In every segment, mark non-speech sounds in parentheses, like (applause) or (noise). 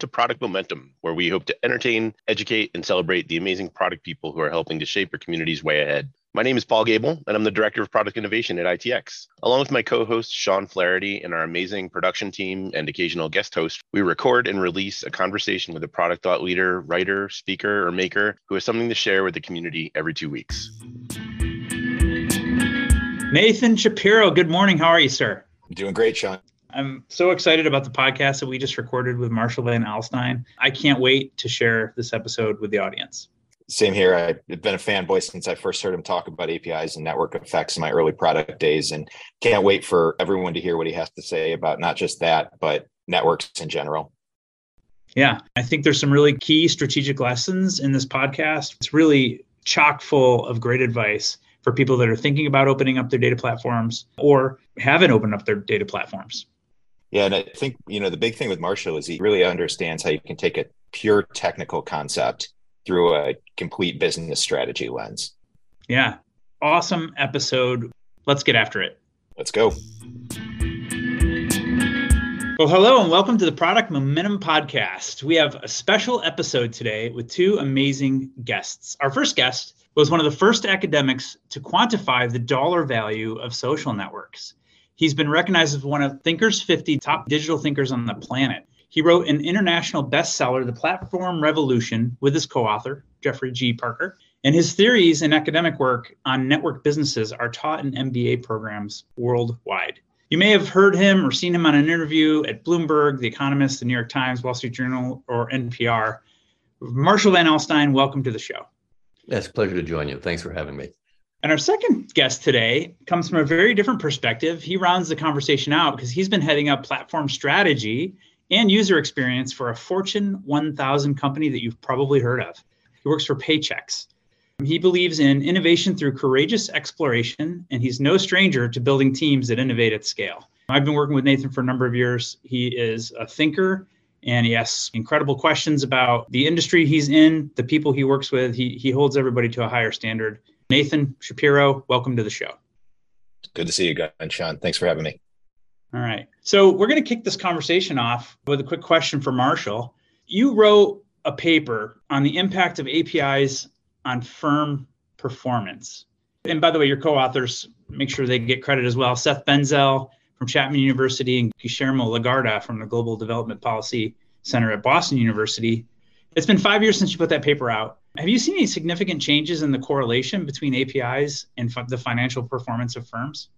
Hello and welcome to Product Momentum, where we hope to entertain, educate, and celebrate the amazing product people who are helping to shape your community's way ahead. My name is Paul Gable, and I'm the Director of Product Innovation at ITX. Along with my co host, Sean Flaherty, and our amazing production team and occasional guest host, we record and release a conversation with a product thought leader, writer, speaker, or maker who has something to share with the community every two weeks. Nathan Shapiro, good morning. How are you, sir? Doing great, Sean. I'm so excited about the podcast that we just recorded with Marshall Van Alstyne. I can't wait to share this episode with the audience. Same here. I've been a fanboy since I first heard him talk about APIs and network effects in my early product days, and can't wait for everyone to hear what he has to say about not just that, but networks in general. Yeah, I think there's some really key strategic lessons in this podcast. It's really chock full of great advice for people that are thinking about opening up their data platforms or haven't opened up their data platforms. Yeah, and I think you know the big thing with Marshall is he really understands how you can take a pure technical concept through a complete business strategy lens. Yeah, awesome episode. Let's get after it. Let's go. Well, hello and welcome to the Product Momentum Podcast. We have a special episode today with two amazing guests. Our first guest was one of the first academics to quantify the dollar value of social networks. He's been recognized as one of Thinkers 50 top digital thinkers on the planet. He wrote an international bestseller, The Platform Revolution, with his co author, Geoffrey G. Parker. And his theories and academic work on network businesses are taught in MBA programs worldwide. You may have heard him or seen him on an interview at Bloomberg, The Economist, The New York Times, Wall Street Journal, or NPR. Marshall Van Alstyne, welcome to the show. It's a pleasure to join you. Thanks for having me. And our second guest today comes from a very different perspective. He rounds the conversation out because he's been heading up platform strategy and user experience for a Fortune 1000 company that you've probably heard of. He works for Paychex. He believes in innovation through courageous exploration, and he's no stranger to building teams that innovate at scale. I've been working with Nathan for a number of years. He is a thinker and he asks incredible questions about the industry he's in, the people he works with. He, he holds everybody to a higher standard. Nathan Shapiro, welcome to the show. Good to see you again, Sean. Thanks for having me. All right. So we're going to kick this conversation off with a quick question for Marshall. You wrote a paper on the impact of APIs on firm performance. And by the way, your co-authors make sure they get credit as well. Seth Benzell from Chapman University and Guillermo Lagarda from the Global Development Policy Center at Boston University. It's been five years since you put that paper out. Have you seen any significant changes in the correlation between APIs and the financial performance of firms?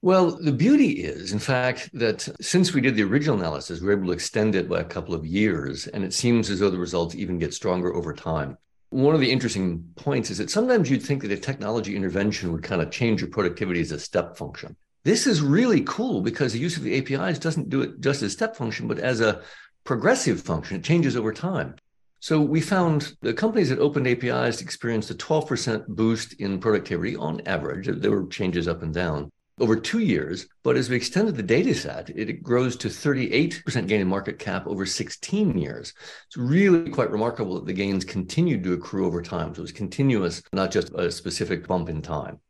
Well, the beauty is, in fact, that since we did the original analysis, we were able to extend it by a couple of years, and it seems as though the results even get stronger over time. One of the interesting points is that sometimes you'd think that a technology intervention would kind of change your productivity as a step function. This is really cool because the use of the APIs doesn't do it just as step function, but as a progressive function. It changes over time. So we found the companies that opened APIs experienced a 12% boost in productivity on average. There were changes up and down over two years. But as we extended the data set, it grows to 38% gain in market cap over 16 years. It's really quite remarkable that the gains continued to accrue over time. So it was continuous, not just a specific bump in time.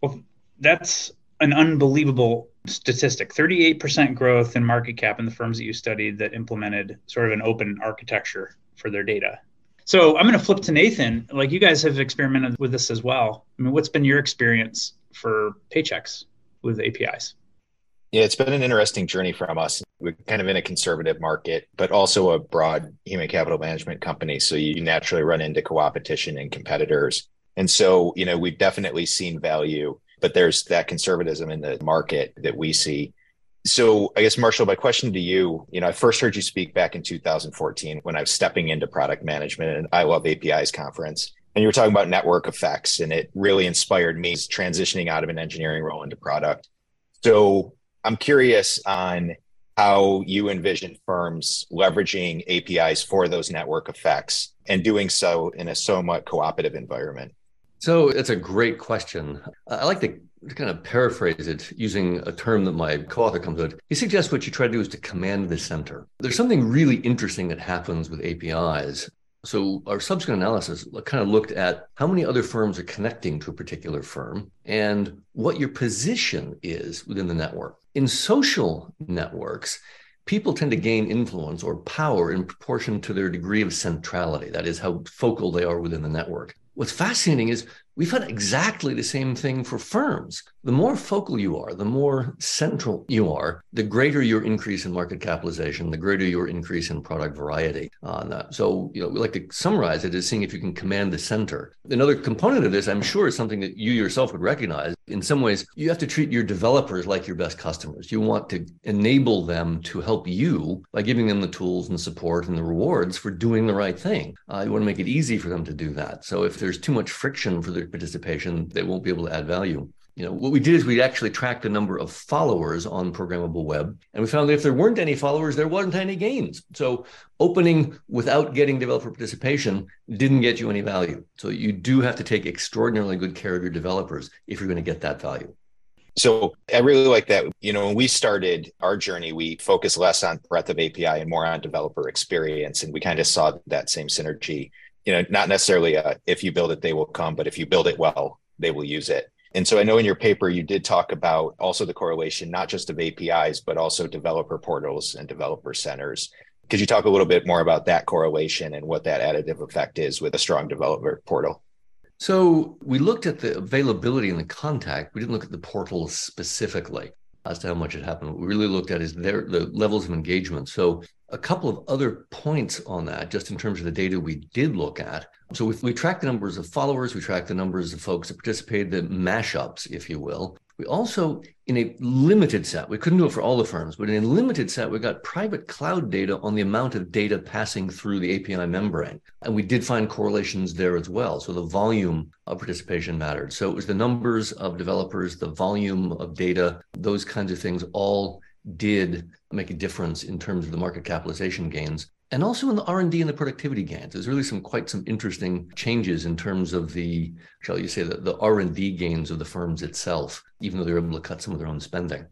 Well, that's an unbelievable statistic 38% growth in market cap in the firms that you studied that implemented sort of an open architecture for their data. So I'm going to flip to Nathan. Like you guys have experimented with this as well. I mean, what's been your experience for Paychex with APIs? Yeah, it's been an interesting journey from us. We're kind of in a conservative market, but also a broad human capital management company. So you naturally run into co-opetition and competitors. And so, you know, we've definitely seen value, but there's that conservatism in the market that we see. So I guess Marshall, my question to you, you know, I first heard you speak back in 2014 when I was stepping into product management at I Love APIs conference. And you were talking about network effects, and it really inspired me transitioning out of an engineering role into product. So I'm curious on how you envision firms leveraging APIs for those network effects and doing so in a somewhat cooperative environment. So it's a great question. I like to kind of paraphrase it using a term that my co-author comes with. He suggests what you try to do is to command the center. There's something really interesting that happens with APIs. So our subsequent analysis kind of looked at how many other firms are connecting to a particular firm and what your position is within the network. In social networks, people tend to gain influence or power in proportion to their degree of centrality. That is how focal they are within the network. What's fascinating is we found exactly the same thing for firms. The more focal you are, the more central you are, the greater your increase in market capitalization, the greater your increase in product variety on that. So, you know, we like to summarize it as seeing if you can command the center. Another component of this, I'm sure, is something that you yourself would recognize. In some ways, you have to treat your developers like your best customers. You want to enable them to help you by giving them the tools and support and the rewards for doing the right thing. Uh, you want to make it easy for them to do that. So if there's too much friction for their participation, they won't be able to add value. You know, what we did is we actually tracked the number of followers on ProgrammableWeb, and we found that if there weren't any followers, there wasn't any gains. So opening without getting developer participation didn't get you any value. So you do have to take extraordinarily good care of your developers if you're going to get that value. So I really like that. You know, when we started our journey, we focused less on breadth of API and more on developer experience. And we kind of saw that same synergy you know, not necessarily a, if you build it, they will come, but if you build it well, they will use it. And so I know in your paper, you did talk about also the correlation, not just of APIs, but also developer portals and developer centers. Could you talk a little bit more about that correlation and what that additive effect is with a strong developer portal? So we looked at the availability and the contact. We didn't look at the portals specifically as to how much it happened. What we really looked at is their the levels of engagement. So a couple of other points on that, just in terms of the data we did look at. So we, we the numbers of followers, we tracked the numbers of folks that participated, the mashups, if you will. We also, in a limited set, we couldn't do it for all the firms, but in a limited set, we got private cloud data on the amount of data passing through the API membrane. And we did find correlations there as well. So the volume of participation mattered. So it was the numbers of developers, the volume of data, those kinds of things all did make a difference in terms of the market capitalization gains and also in the r&d and the productivity gains there's really some quite some interesting changes in terms of the shall you say the, the r&d gains of the firms itself even though they're able to cut some of their own spending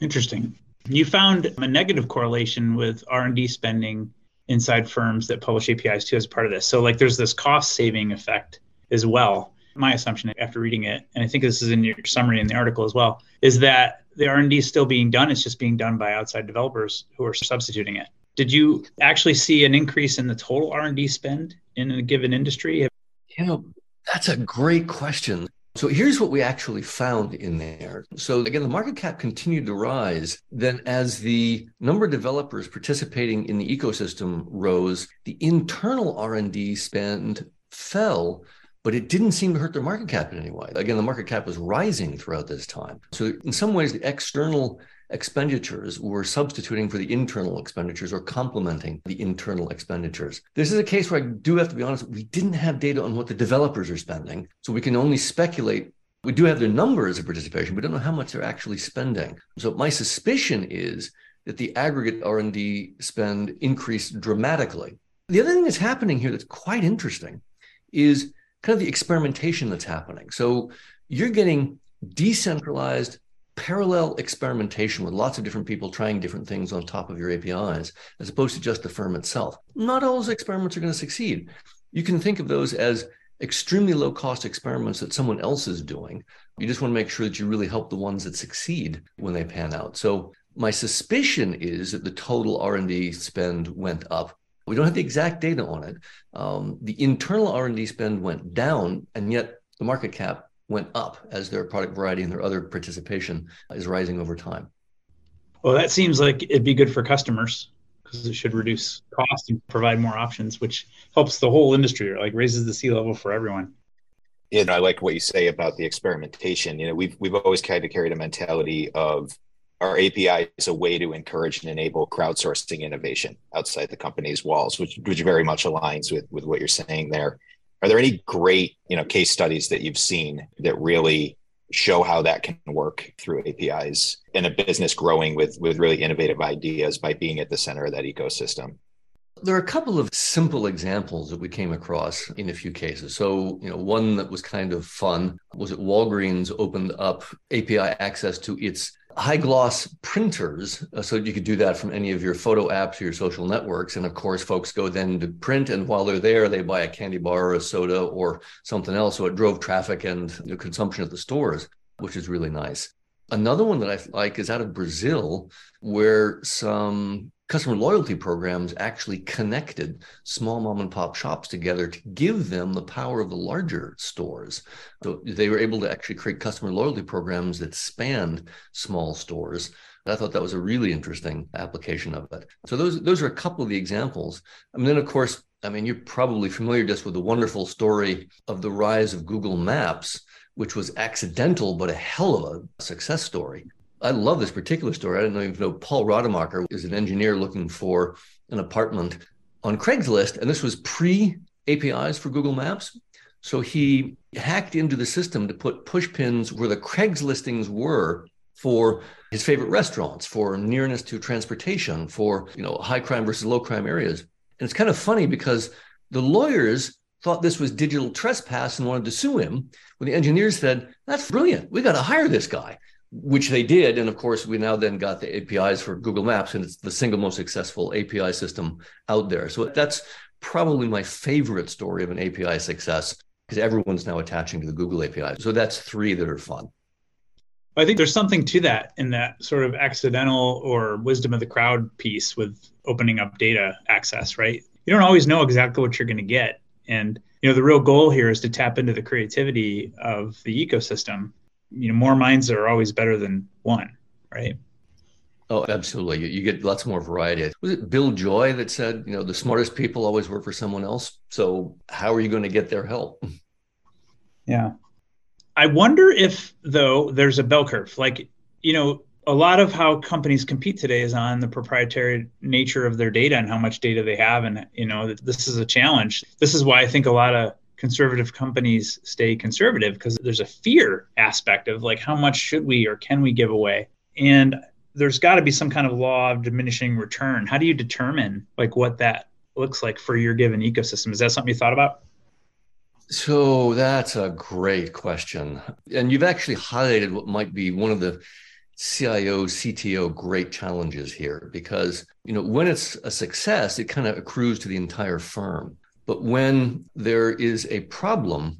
interesting you found a negative correlation with r&d spending inside firms that publish apis too as part of this so like there's this cost saving effect as well my assumption after reading it and i think this is in your summary in the article as well is that the R&D is still being done. It's just being done by outside developers who are substituting it. Did you actually see an increase in the total R&D spend in a given industry? You know, that's a great question. So here's what we actually found in there. So again, the market cap continued to rise. Then as the number of developers participating in the ecosystem rose, the internal R&D spend fell but it didn't seem to hurt their market cap in any way. Again, the market cap was rising throughout this time. So, in some ways, the external expenditures were substituting for the internal expenditures or complementing the internal expenditures. This is a case where I do have to be honest, we didn't have data on what the developers are spending. So, we can only speculate. We do have their numbers of participation, but don't know how much they're actually spending. So, my suspicion is that the aggregate R&D spend increased dramatically. The other thing that's happening here that's quite interesting is kind of the experimentation that's happening. So you're getting decentralized parallel experimentation with lots of different people trying different things on top of your APIs, as opposed to just the firm itself. Not all those experiments are going to succeed. You can think of those as extremely low cost experiments that someone else is doing. You just want to make sure that you really help the ones that succeed when they pan out. So my suspicion is that the total R&D spend went up we don't have the exact data on it. Um, the internal R&D spend went down, and yet the market cap went up as their product variety and their other participation is rising over time. Well, that seems like it'd be good for customers because it should reduce cost and provide more options, which helps the whole industry, or like raises the sea level for everyone. Yeah, and I like what you say about the experimentation. You know, we've we've always kind of carried a mentality of our API is a way to encourage and enable crowdsourcing innovation outside the company's walls, which which very much aligns with with what you're saying there. Are there any great you know case studies that you've seen that really show how that can work through APIs in a business growing with with really innovative ideas by being at the center of that ecosystem? There are a couple of simple examples that we came across in a few cases. So, you know, one that was kind of fun was that Walgreens opened up API access to its high gloss printers uh, so you could do that from any of your photo apps or your social networks. And of course folks go then to print and while they're there they buy a candy bar or a soda or something else. So it drove traffic and know, consumption at the stores which is really nice. Another one that I like is out of Brazil, where some customer loyalty programs actually connected small mom and pop shops together to give them the power of the larger stores. So they were able to actually create customer loyalty programs that spanned small stores. I thought that was a really interesting application of it. So those those are a couple of the examples. And then of course, I mean, you're probably familiar just with the wonderful story of the rise of Google Maps, which was accidental but a hell of a success story. I love this particular story. I didn't even know Paul Rademacher is an engineer looking for an apartment on Craigslist, and this was pre APIs for Google Maps. So he hacked into the system to put push pins where the Craigslist listings were for his favorite restaurants, for nearness to transportation, for you know high crime versus low crime areas. And it's kind of funny because the lawyers thought this was digital trespass and wanted to sue him. When the engineers said, "That's brilliant, we got to hire this guy." Which they did. And of course, we now then got the APIs for Google Maps, and it's the single most successful API system out there. So that's probably my favorite story of an API success because everyone's now attaching to the Google API. So that's three that are fun. I think there's something to that in that sort of accidental or wisdom of the crowd piece with opening up data access, right? You don't always know exactly what you're going to get. And you know the real goal here is to tap into the creativity of the ecosystem you know more minds are always better than one right Oh, absolutely. You, you, get lots more variety. Was it Bill Joy that said, you know, the smartest people always work for someone else? So how are you going to get their help? (laughs) Yeah. I wonder if, though, there's a bell curve. Like, you know, a lot of how companies compete today is on the proprietary nature of their data and how much data they have. And, you know, this is a challenge. This is why I think a lot of conservative companies stay conservative because there's a fear aspect of like how much should we or can we give away? And there's got to be some kind of law of diminishing return. How do you determine like what that looks like for your given ecosystem? Is that something you thought about? So that's a great question. And you've actually highlighted what might be one of the CIO, CTO great challenges here because you know when it's a success, it kind of accrues to the entire firm. But when there is a problem,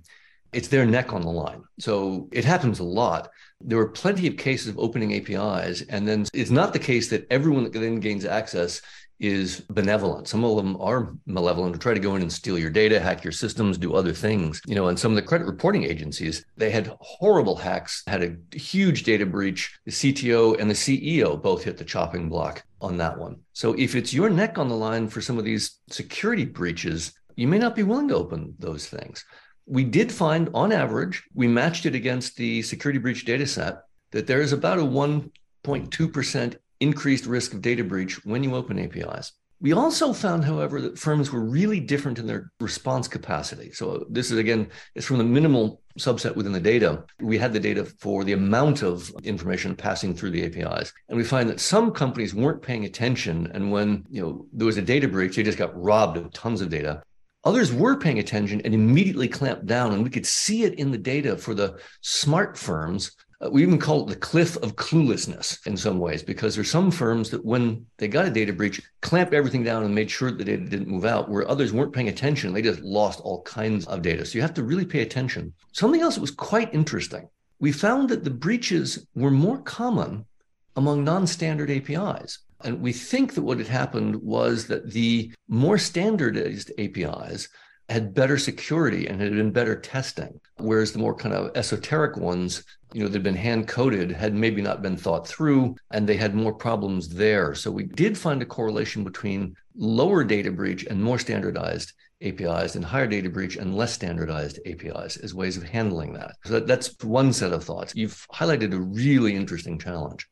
it's their neck on the line. So it happens a lot. There were plenty of cases of opening APIs, and then it's not the case that everyone that then gains access is benevolent. Some of them are malevolent to try to go in and steal your data, hack your systems, do other things. You know, and some of the credit reporting agencies, they had horrible hacks, had a huge data breach. The CTO and the CEO both hit the chopping block on that one. So if it's your neck on the line for some of these security breaches, you may not be willing to open those things. We did find, on average, we matched it against the security breach data set, that there is about a 1.2% increased risk of data breach when you open APIs. We also found, however, that firms were really different in their response capacity. So this is again, it's from the minimal subset within the data. We had the data for the amount of information passing through the APIs. And we find that some companies weren't paying attention. And when you know there was a data breach, they just got robbed of tons of data. Others were paying attention and immediately clamped down. And we could see it in the data for the smart firms. Uh, we even call it the cliff of cluelessness in some ways, because there's some firms that when they got a data breach, clamped everything down and made sure the data didn't move out, where others weren't paying attention. They just lost all kinds of data. So you have to really pay attention. Something else that was quite interesting. We found that the breaches were more common among non standard APIs. And we think that what had happened was that the more standardized APIs had better security and had been better testing, whereas the more kind of esoteric ones, you know, that had been hand coded had maybe not been thought through and they had more problems there. So we did find a correlation between lower data breach and more standardized APIs and higher data breach and less standardized APIs as ways of handling that. So that, that's one set of thoughts. You've highlighted a really interesting challenge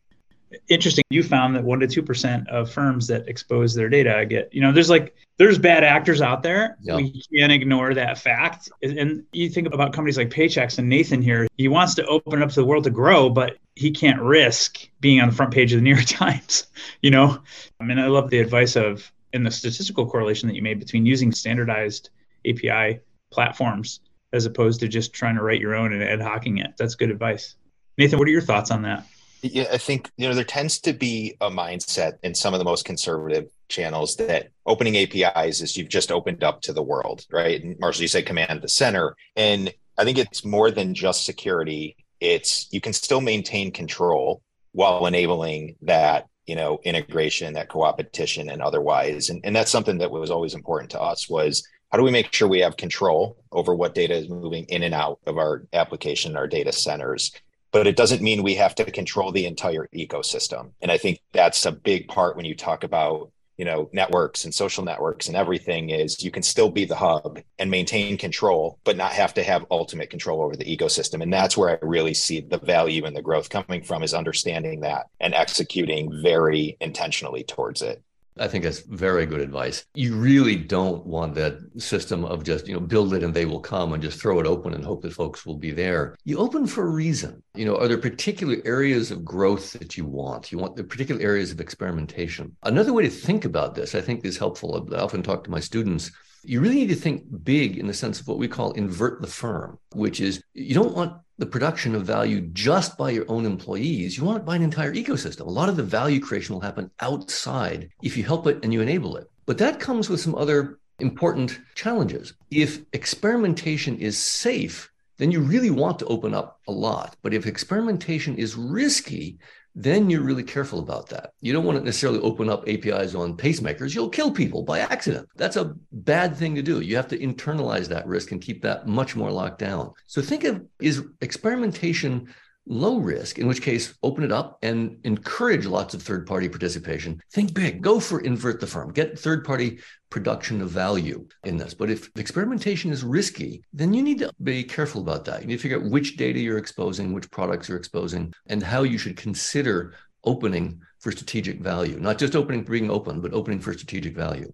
interesting you found that 1 to 2% of firms that expose their data get you know there's like there's bad actors out there. Yep. we can't ignore that fact. And you think about companies like paychex and nathan here. He wants to open up to the world to grow but he can't risk being on the front page of the new york (laughs) times you know? I mean i love the advice of in the statistical correlation that you made between using standardized api platforms as opposed to just trying to write your own and ad hocking it. That's good advice. Nathan what are your thoughts on that yeah, I think you know there tends to be a mindset in some of the most conservative channels that opening APIs is you've just opened up to the world, right? And Marshall, you say command the center, and I think it's more than just security. it's you can still maintain control while enabling that you know integration that co-opetition and otherwise and, and that's something that was always important to us was how do we make sure we have control over what data is moving in and out of our application our data centers but it doesn't mean we have to control the entire ecosystem. And i think that's a big part when you talk about you know networks and social networks and everything is you can still be the hub and maintain control but not have to have ultimate control over the ecosystem. And that's where i really see the value and the growth coming from is understanding that and executing very intentionally towards it I think that's very good advice. You really don't want that system of just, you know, build it and they will come and just throw it open and hope that folks will be there. You open for a reason. You know, are there particular areas of growth that you want? You want the particular areas of experimentation. Another way to think about this, I think is helpful. I often talk to my students you really need to think big in the sense of what we call invert the firm, which is you don't want the production of value just by your own employees. You want it by an entire ecosystem. A lot of the value creation will happen outside if you help it and you enable it. But that comes with some other important challenges. If experimentation is safe, then you really want to open up a lot. But if experimentation is risky, then you're really careful about that. You don't want to necessarily open up APIs on pacemakers. You'll kill people by accident. That's a bad thing to do. You have to internalize that risk and keep that much more locked down. So think of is experimentation low risk, in which case open it up and encourage lots of third party participation. Think big, go for invert the firm, get third party production of value in this. But if experimentation is risky, then you need to be careful about that. You need to figure out which data you're exposing, which products you're exposing, and how you should consider opening for strategic value, not just opening for being open, but opening for strategic value.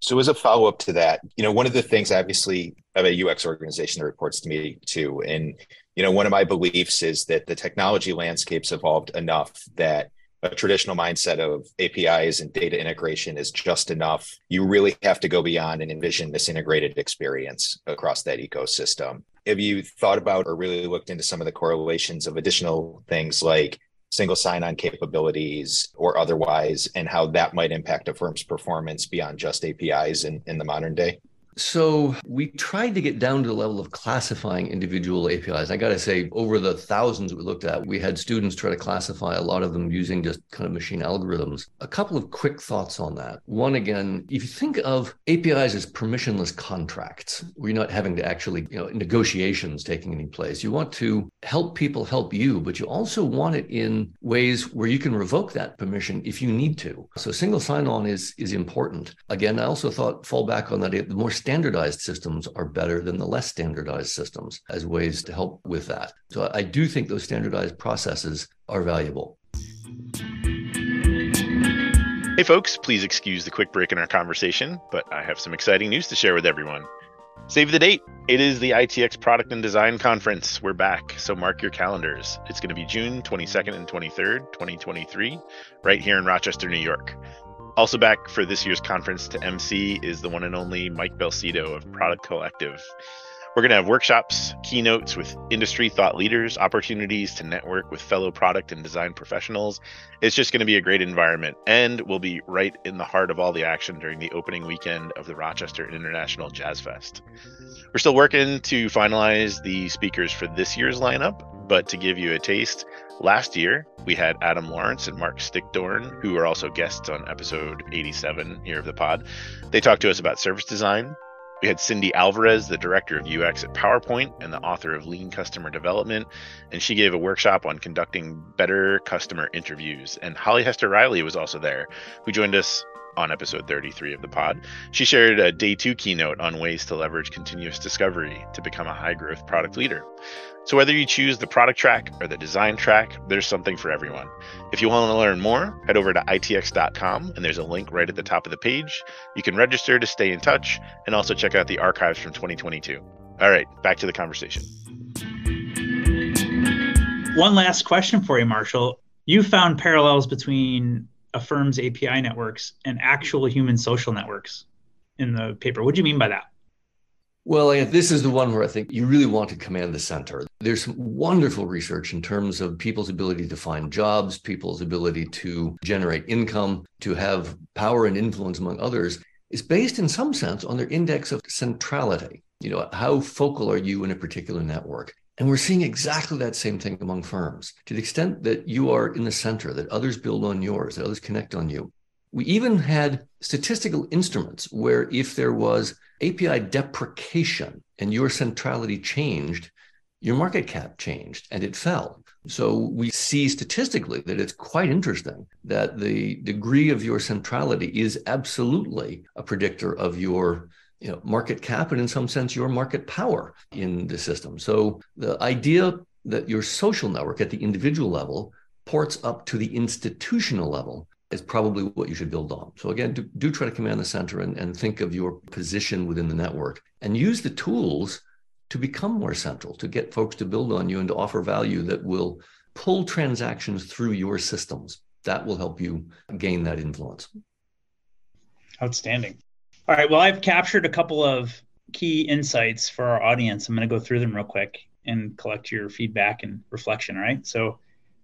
So as a follow-up to that, you know, one of the things obviously of a UX organization that reports to me too. And, you know, one of my beliefs is that the technology landscape's evolved enough that a traditional mindset of APIs and data integration is just enough. You really have to go beyond and envision this integrated experience across that ecosystem. Have you thought about or really looked into some of the correlations of additional things like single sign-on capabilities or otherwise, and how that might impact a firm's performance beyond just APIs in, in the modern day? So we tried to get down to the level of classifying individual APIs. I got to say, over the thousands we looked at, we had students try to classify a lot of them using just kind of machine algorithms. A couple of quick thoughts on that. One, again, if you think of APIs as permissionless contracts, we're not having to actually, you know, negotiations taking any place. You want to help people help you, but you also want it in ways where you can revoke that permission if you need to. So single sign-on is is important. Again, I also thought fall back on that. The more standardized systems are better than the less standardized systems as ways to help with that. So I do think those standardized processes are valuable. Hey, folks, please excuse the quick break in our conversation, but I have some exciting news to share with everyone. Save the date. It is the ITX Product and Design Conference. We're back, so mark your calendars. It's going to be June 22nd and 23rd, 2023, right here in Rochester, New York. Also back for this year's conference to MC is the one and only Mike Belsito of Product Collective. We're going to have workshops, keynotes with industry thought leaders, opportunities to network with fellow product and design professionals. It's just going to be a great environment, and we'll be right in the heart of all the action during the opening weekend of the Rochester International Jazz Fest. We're still working to finalize the speakers for this year's lineup, but to give you a taste, Last year, we had Adam Lawrence and Marc Stickdorn, who are also guests on episode 87 here of the pod. They talked to us about service design. We had Cindy Alvarez, the director of UX at PowerPoint and the author of Lean Customer Development, and she gave a workshop on conducting better customer interviews. And Holly Hester Reilly was also there, who joined us on episode 33 of the pod. She shared a day two keynote on ways to leverage continuous discovery to become a high growth product leader. So, whether you choose the product track or the design track, there's something for everyone. If you want to learn more, head over to itx.com and there's a link right at the top of the page. You can register to stay in touch and also check out the archives from 2022. All right, back to the conversation. One last question for you, Marshall. You found parallels between a firm's API networks and actual human social networks in the paper. What do you mean by that? Well, this is the one where I think you really want to command the center. There's some wonderful research in terms of people's ability to find jobs, people's ability to generate income, to have power and influence among others. Is based in some sense on their index of centrality. You know, how focal are you in a particular network? And we're seeing exactly that same thing among firms. To the extent that you are in the center, that others build on yours, that others connect on you. We even had statistical instruments where if there was API deprecation and your centrality changed, your market cap changed and it fell. So we see statistically that it's quite interesting that the degree of your centrality is absolutely a predictor of your you know, market cap and in some sense your market power in the system. So the idea that your social network at the individual level ports up to the institutional level is probably what you should build on. So again, do, do try to command the center and, and think of your position within the network and use the tools to become more central, to get folks to build on you and to offer value that will pull transactions through your systems. That will help you gain that influence. Outstanding. All right. Well, I've captured a couple of key insights for our audience. I'm going to go through them real quick and collect your feedback and reflection. Right. So,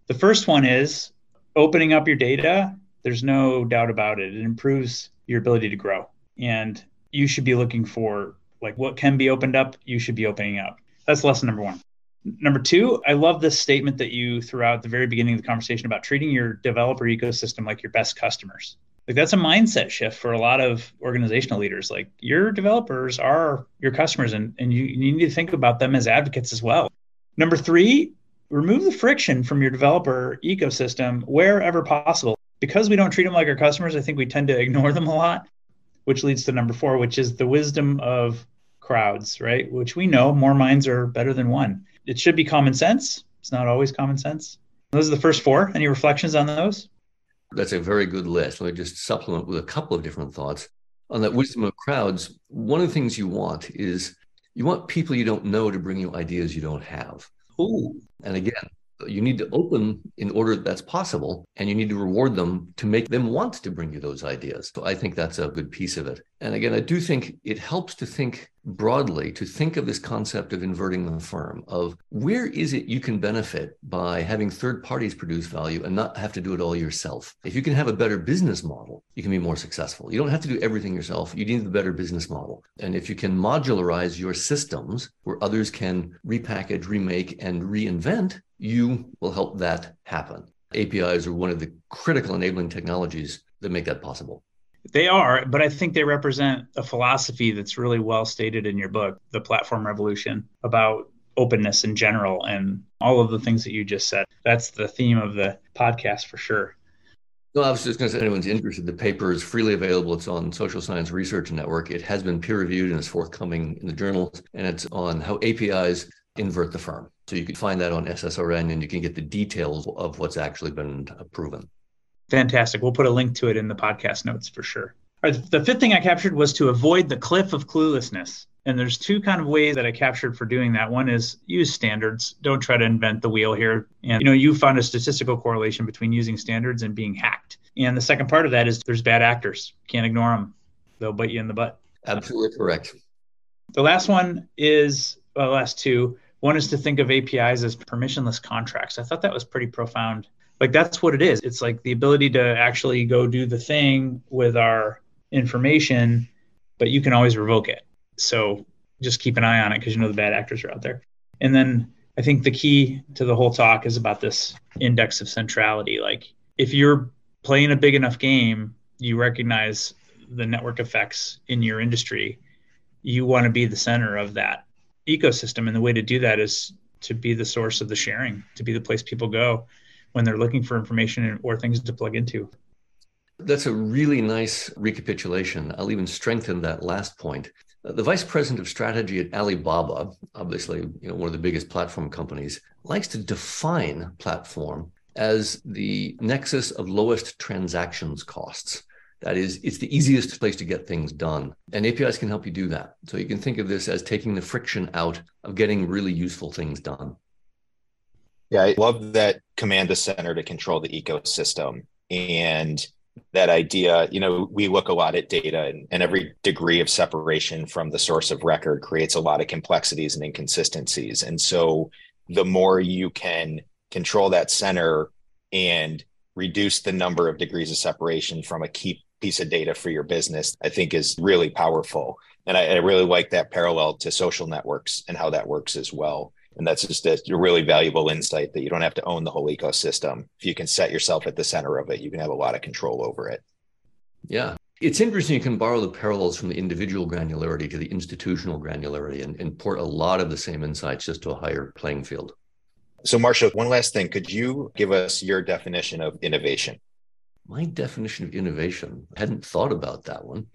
the first one is opening up your data. There's no doubt about it. It improves your ability to grow. And you should be looking for like what can be opened up, you should be opening up. That's lesson number one. Number two, I love this statement that you threw out at the very beginning of the conversation about treating your developer ecosystem like your best customers like that's a mindset shift for a lot of organizational leaders. Like your developers are your customers and, and you, you need to think about them as advocates as well. Number three remove the friction from your developer ecosystem wherever possible. Because we don't treat them like our customers i think we tend to ignore them a lot which leads to number four which is the wisdom of crowds right? Which we know more minds are better than one. It should be common sense. It's not always common sense. Those are the first four. Any reflections on those that's a very good list. Let me just supplement with a couple of different thoughts. On that wisdom of crowds, one of the things you want is you want people you don't know to bring you ideas you don't have. Ooh. And again, you need to open in order that's possible and you need to reward them to make them want to bring you those ideas. So i think that's a good piece of it. And again i do think it helps to think broadly to think of this concept of inverting the firm of where is it you can benefit by having third parties produce value and not have to do it all yourself? If you can have a better business model you can be more successful. You don't have to do everything yourself. You need the better business model. And if you can modularize your systems where others can repackage remake and reinvent you will help that happen apis are one of the critical enabling technologies that make that possible they are, but I think they represent a philosophy that's really well stated in your book, The Platform Revolution, about openness in general and all of the things that you just said. That's the theme of the podcast for sure. Well, I was just going to say, anyone's interested, the paper is freely available. It's on Social Science Research Network. It has been peer reviewed and is forthcoming in the journals, and it's on how APIs invert the firm. So you can find that on SSRN and you can get the details of what's actually been proven. Fantastic. We'll put a link to it in the podcast notes for sure. Right, the fifth thing I captured was to avoid the cliff of cluelessness. And there's two kind of ways that I captured for doing that. One is use standards. Don't try to invent the wheel here. And you know, you found a statistical correlation between using standards and being hacked. And the second part of that is there's bad actors. Can't ignore them. They'll bite you in the butt. Absolutely correct. The last one is well, the last two. One is to think of APIs as permissionless contracts. I thought that was pretty profound. Like that's what it is. It's like the ability to actually go do the thing with our information but you can always revoke it. So just keep an eye on it because you know the bad actors are out there. And then i think the key to the whole talk is about this index of centrality. Like if you're playing a big enough game you recognize the network effects in your industry you want to be the center of that ecosystem and the way to do that is to be the source of the sharing to be the place people go when they're looking for information or things to plug into. That's a really nice recapitulation. I'll even strengthen that last point. The vice president of strategy at Alibaba, obviously, you know, one of the biggest platform companies, likes to define platform as the nexus of lowest transactions costs. That is, it's the easiest place to get things done. And APIs can help you do that. So you can think of this as taking the friction out of getting really useful things done. Yeah, I love that command the center to control the ecosystem. And that idea, you know, we look a lot at data and, and, every degree of separation from the source of record creates a lot of complexities and inconsistencies. And so the more you can control that center and reduce the number of degrees of separation from a key piece of data for your business, I think is really powerful. And I, I really like that parallel to social networks and how that works as well And that's just a really valuable insight that you don't have to own the whole ecosystem. If you can set yourself at the center of it, you can have a lot of control over it. Yeah. It's interesting you can borrow the parallels from the individual granularity to the institutional granularity and port a lot of the same insights just to a higher playing field. So, Marshall, one last thing. Could you give us your definition of innovation? My definition of innovation, I hadn't thought about that one.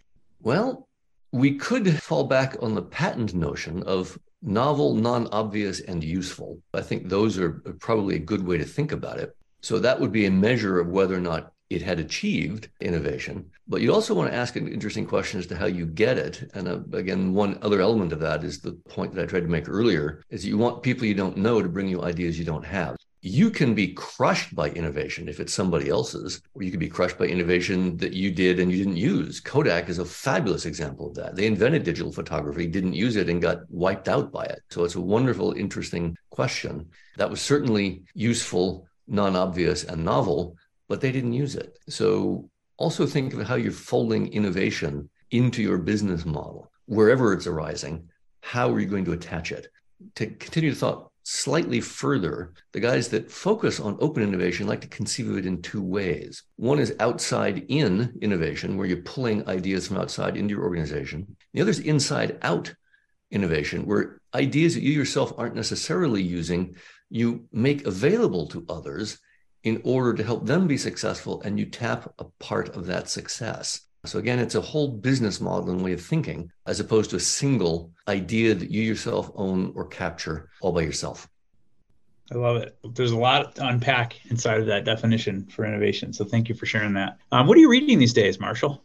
Well, we could fall back on the patent notion of novel, non obvious, and useful. I think those are probably a good way to think about it. So that would be a measure of whether or not it had achieved innovation. But you also want to ask an interesting question as to how you get it. And uh, again, one other element of that is the point that I tried to make earlier is you want people you don't know to bring you ideas you don't have. You can be crushed by innovation if it's somebody else's, or you can be crushed by innovation that you did and you didn't use. Kodak is a fabulous example of that. They invented digital photography, didn't use it, and got wiped out by it. So it's a wonderful, interesting question. That was certainly useful, non obvious, and novel, but they didn't use it. So also think of how you're folding innovation into your business model, wherever it's arising. How are you going to attach it? To continue the thought slightly further, the guys that focus on open innovation like to conceive of it in two ways. One is outside in innovation, where you're pulling ideas from outside into your organization. The other is inside out innovation, where ideas that you yourself aren't necessarily using, you make available to others in order to help them be successful and you tap a part of that success. So again, it's a whole business model and way of thinking as opposed to a single idea that you yourself own or capture all by yourself. I love it. There's a lot to unpack inside of that definition for innovation. So thank you for sharing that. Um, what are you reading these days, Marshall?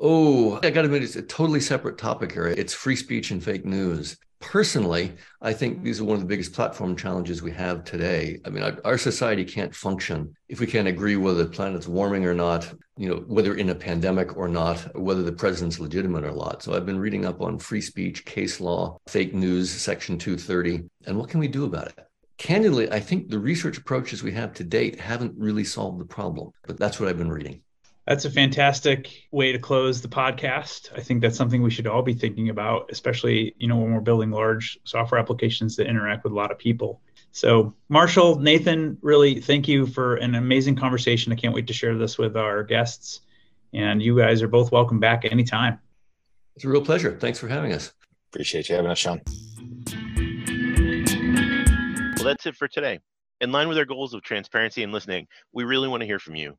Oh, I got to admit, it's a totally separate topic here. It's free speech and fake news. Personally, I think these are one of the biggest platform challenges we have today. I mean, our, our, society can't function if we can't agree whether the planet's warming or not, you know, whether in a pandemic or not, whether the president's legitimate or not. So I've been reading up on free speech, case law, fake news, Section 230, and what can we do about it? Candidly, I think the research approaches we have to date haven't really solved the problem, but that's what I've been reading. That's a fantastic way to close the podcast. I think that's something we should all be thinking about, especially, you know, when we're building large software applications that interact with a lot of people. So, Marshall, Nathan, really thank you for an amazing conversation. I can't wait to share this with our guests. And you guys are both welcome back anytime. It's a real pleasure. Thanks for having us. Appreciate you having us, Sean. Well, that's it for today. In line with our goals of transparency and listening, we really want to hear from you.